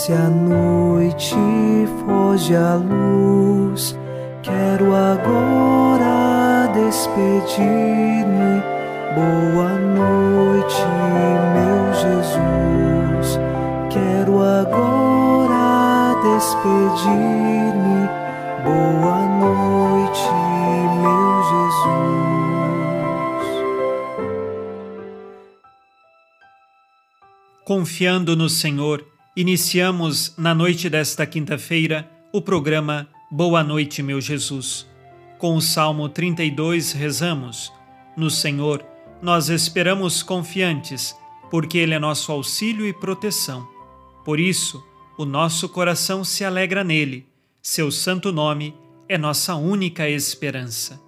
Desce a noite, foge a luz. Quero agora despedir-me. Boa noite, meu Jesus. Quero agora despedir-me. Boa noite, meu Jesus. Confiando no Senhor, iniciamos na noite desta quinta-feira o programa Boa Noite, meu Jesus. Com o Salmo 32 rezamos: No Senhor nós esperamos confiantes, porque Ele é nosso auxílio e proteção. Por isso, o nosso coração se alegra nele, seu santo nome é nossa única esperança.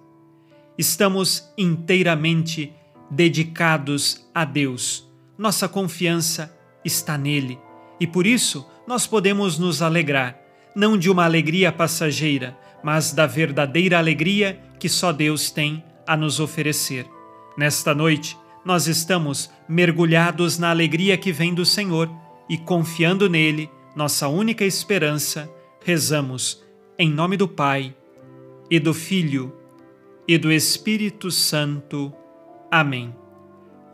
Estamos inteiramente dedicados a Deus, nossa confiança está nele e por isso nós podemos nos alegrar, não de uma alegria passageira, mas da verdadeira alegria que só Deus tem a nos oferecer. Nesta noite, nós estamos mergulhados na alegria que vem do Senhor e confiando nele, nossa única esperança, rezamos em nome do Pai e do Filho e do Espírito Santo. Amém.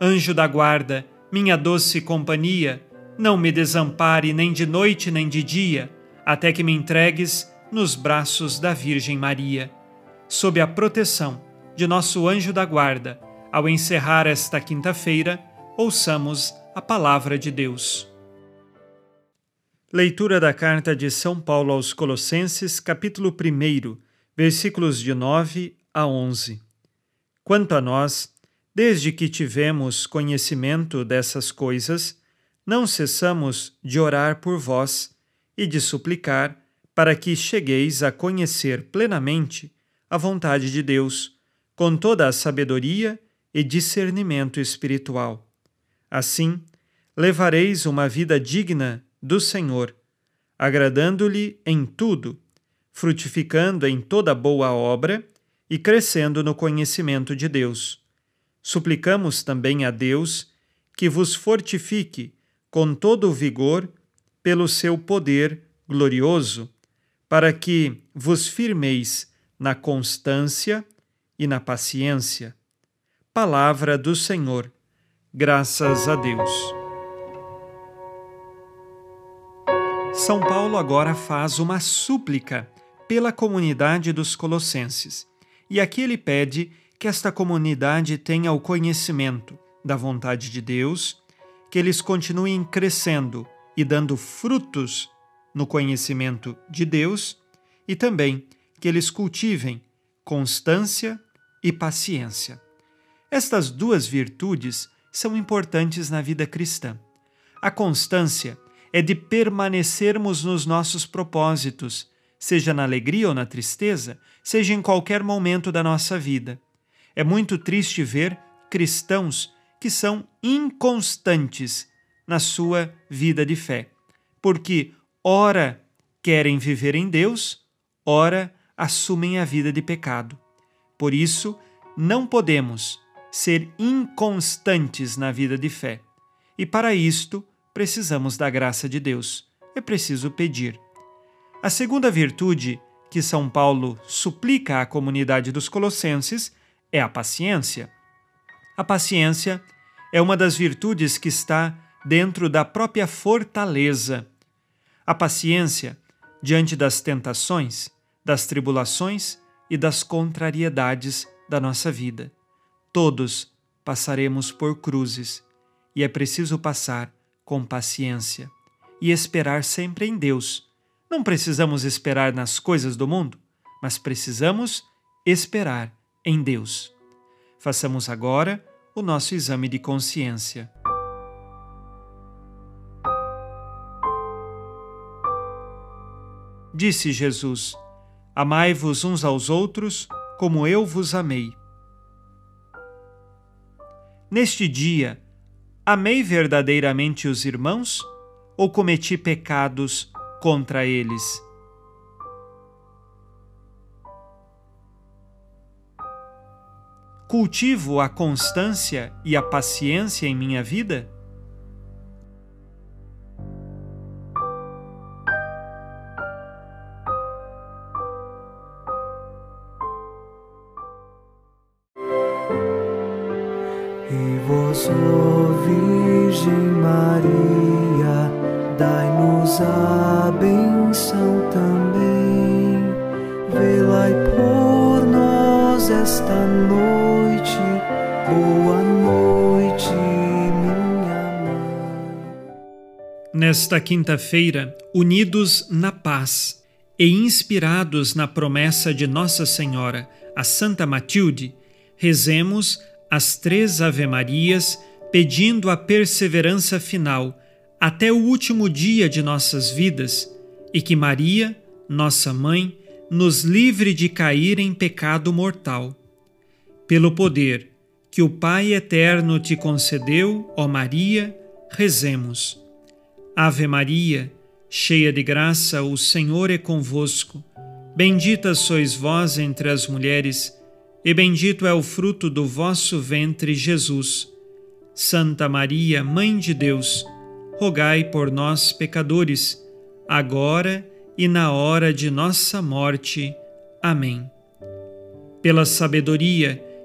Anjo da guarda, minha doce companhia, não me desampare nem de noite nem de dia, até que me entregues nos braços da Virgem Maria. Sob a proteção de nosso anjo da guarda, ao encerrar esta quinta-feira, ouçamos a palavra de Deus. Leitura da carta de São Paulo aos Colossenses, capítulo 1, versículos de 9 a 11. Quanto a nós, desde que tivemos conhecimento dessas coisas, não cessamos de orar por vós e de suplicar para que chegueis a conhecer plenamente a vontade de Deus, com toda a sabedoria e discernimento espiritual. Assim, levareis uma vida digna do Senhor, agradando-lhe em tudo, frutificando em toda boa obra e crescendo no conhecimento de Deus. Suplicamos também a Deus que vos fortifique com todo o vigor pelo seu poder glorioso, para que vos firmeis na constância e na paciência. Palavra do Senhor. Graças a Deus. São Paulo agora faz uma súplica pela comunidade dos Colossenses. E aqui ele pede que esta comunidade tenha o conhecimento da vontade de Deus que eles continuem crescendo e dando frutos no conhecimento de Deus e também que eles cultivem constância e paciência. Estas duas virtudes são importantes na vida cristã. A constância é de permanecermos nos nossos propósitos, seja na alegria ou na tristeza, seja em qualquer momento da nossa vida. É muito triste ver cristãos que são inconstantes na sua vida de fé, porque ora querem viver em Deus, ora assumem a vida de pecado. Por isso, não podemos ser inconstantes na vida de fé. E para isto, precisamos da graça de Deus. É preciso pedir. A segunda virtude que São Paulo suplica à comunidade dos Colossenses é a paciência. A paciência é uma das virtudes que está dentro da própria fortaleza. A paciência diante das tentações, das tribulações e das contrariedades da nossa vida. Todos passaremos por cruzes e é preciso passar com paciência e esperar sempre em Deus. Não precisamos esperar nas coisas do mundo, mas precisamos esperar em Deus. Façamos agora o nosso exame de consciência. Disse Jesus: Amai-vos uns aos outros como eu vos amei. Neste dia, amei verdadeiramente os irmãos ou cometi pecados contra eles? cultivo a constância e a paciência em minha vida? E vós, Virgem Maria, dai-nos a benção também, velai por nós esta noite boa noite, minha mãe. Nesta quinta-feira, unidos na paz e inspirados na promessa de Nossa Senhora, a Santa Matilde, rezemos as três Ave-Marias pedindo a perseverança final até o último dia de nossas vidas e que Maria, nossa mãe, nos livre de cair em pecado mortal. Pelo poder que o Pai eterno te concedeu, ó Maria, rezemos. Ave Maria, cheia de graça, o Senhor é convosco. Bendita sois vós entre as mulheres e bendito é o fruto do vosso ventre, Jesus. Santa Maria, Mãe de Deus, rogai por nós, pecadores, agora e na hora de nossa morte. Amém. Pela sabedoria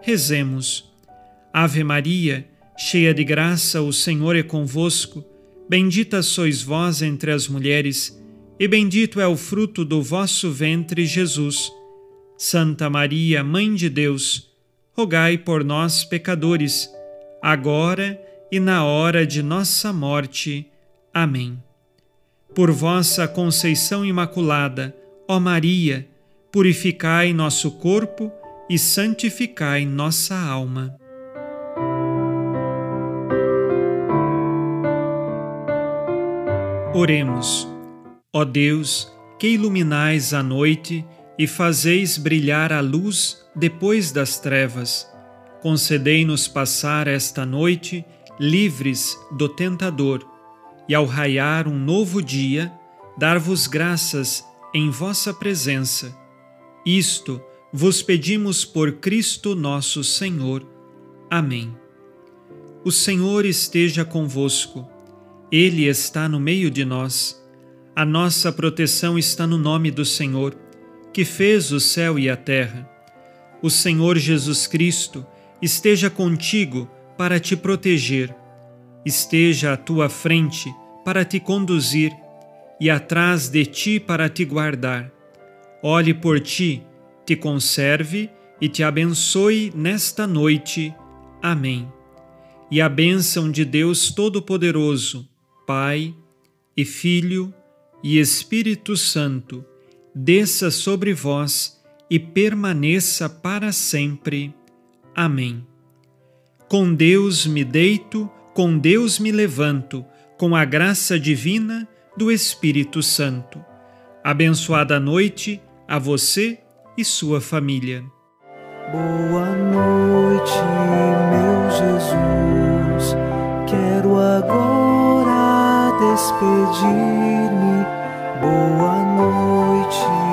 rezemos. Ave Maria, cheia de graça, o Senhor é convosco. Bendita sois vós entre as mulheres, e bendito é o fruto do vosso ventre, Jesus. Santa Maria, Mãe de Deus, rogai por nós, pecadores, agora e na hora de nossa morte. Amém. Por vossa conceição imaculada, ó Maria, purificai nosso corpo e santificai nossa alma. Oremos. Ó Deus, que iluminais a noite, e fazeis brilhar a luz depois das trevas. Concedei-nos passar esta noite livres do tentador, e ao raiar um novo dia, dar-vos graças em vossa presença. Isto vos pedimos por Cristo nosso Senhor. Amém. O Senhor esteja convosco, Ele está no meio de nós. A nossa proteção está no nome do Senhor que fez o céu e a terra. O Senhor Jesus Cristo esteja contigo para te proteger, esteja à tua frente para te conduzir e atrás de ti para te guardar. Olhe por ti, te conserve e te abençoe nesta noite. Amém. E a bênção de Deus Todo-Poderoso, Pai e Filho e Espírito Santo, desça sobre vós e permaneça para sempre. Amém. Com Deus me deito, com Deus me levanto, com a graça divina do Espírito Santo. Abençoada noite a você e sua família. Boa noite, meu Jesus. Quero agora despedir-me. Boa noite.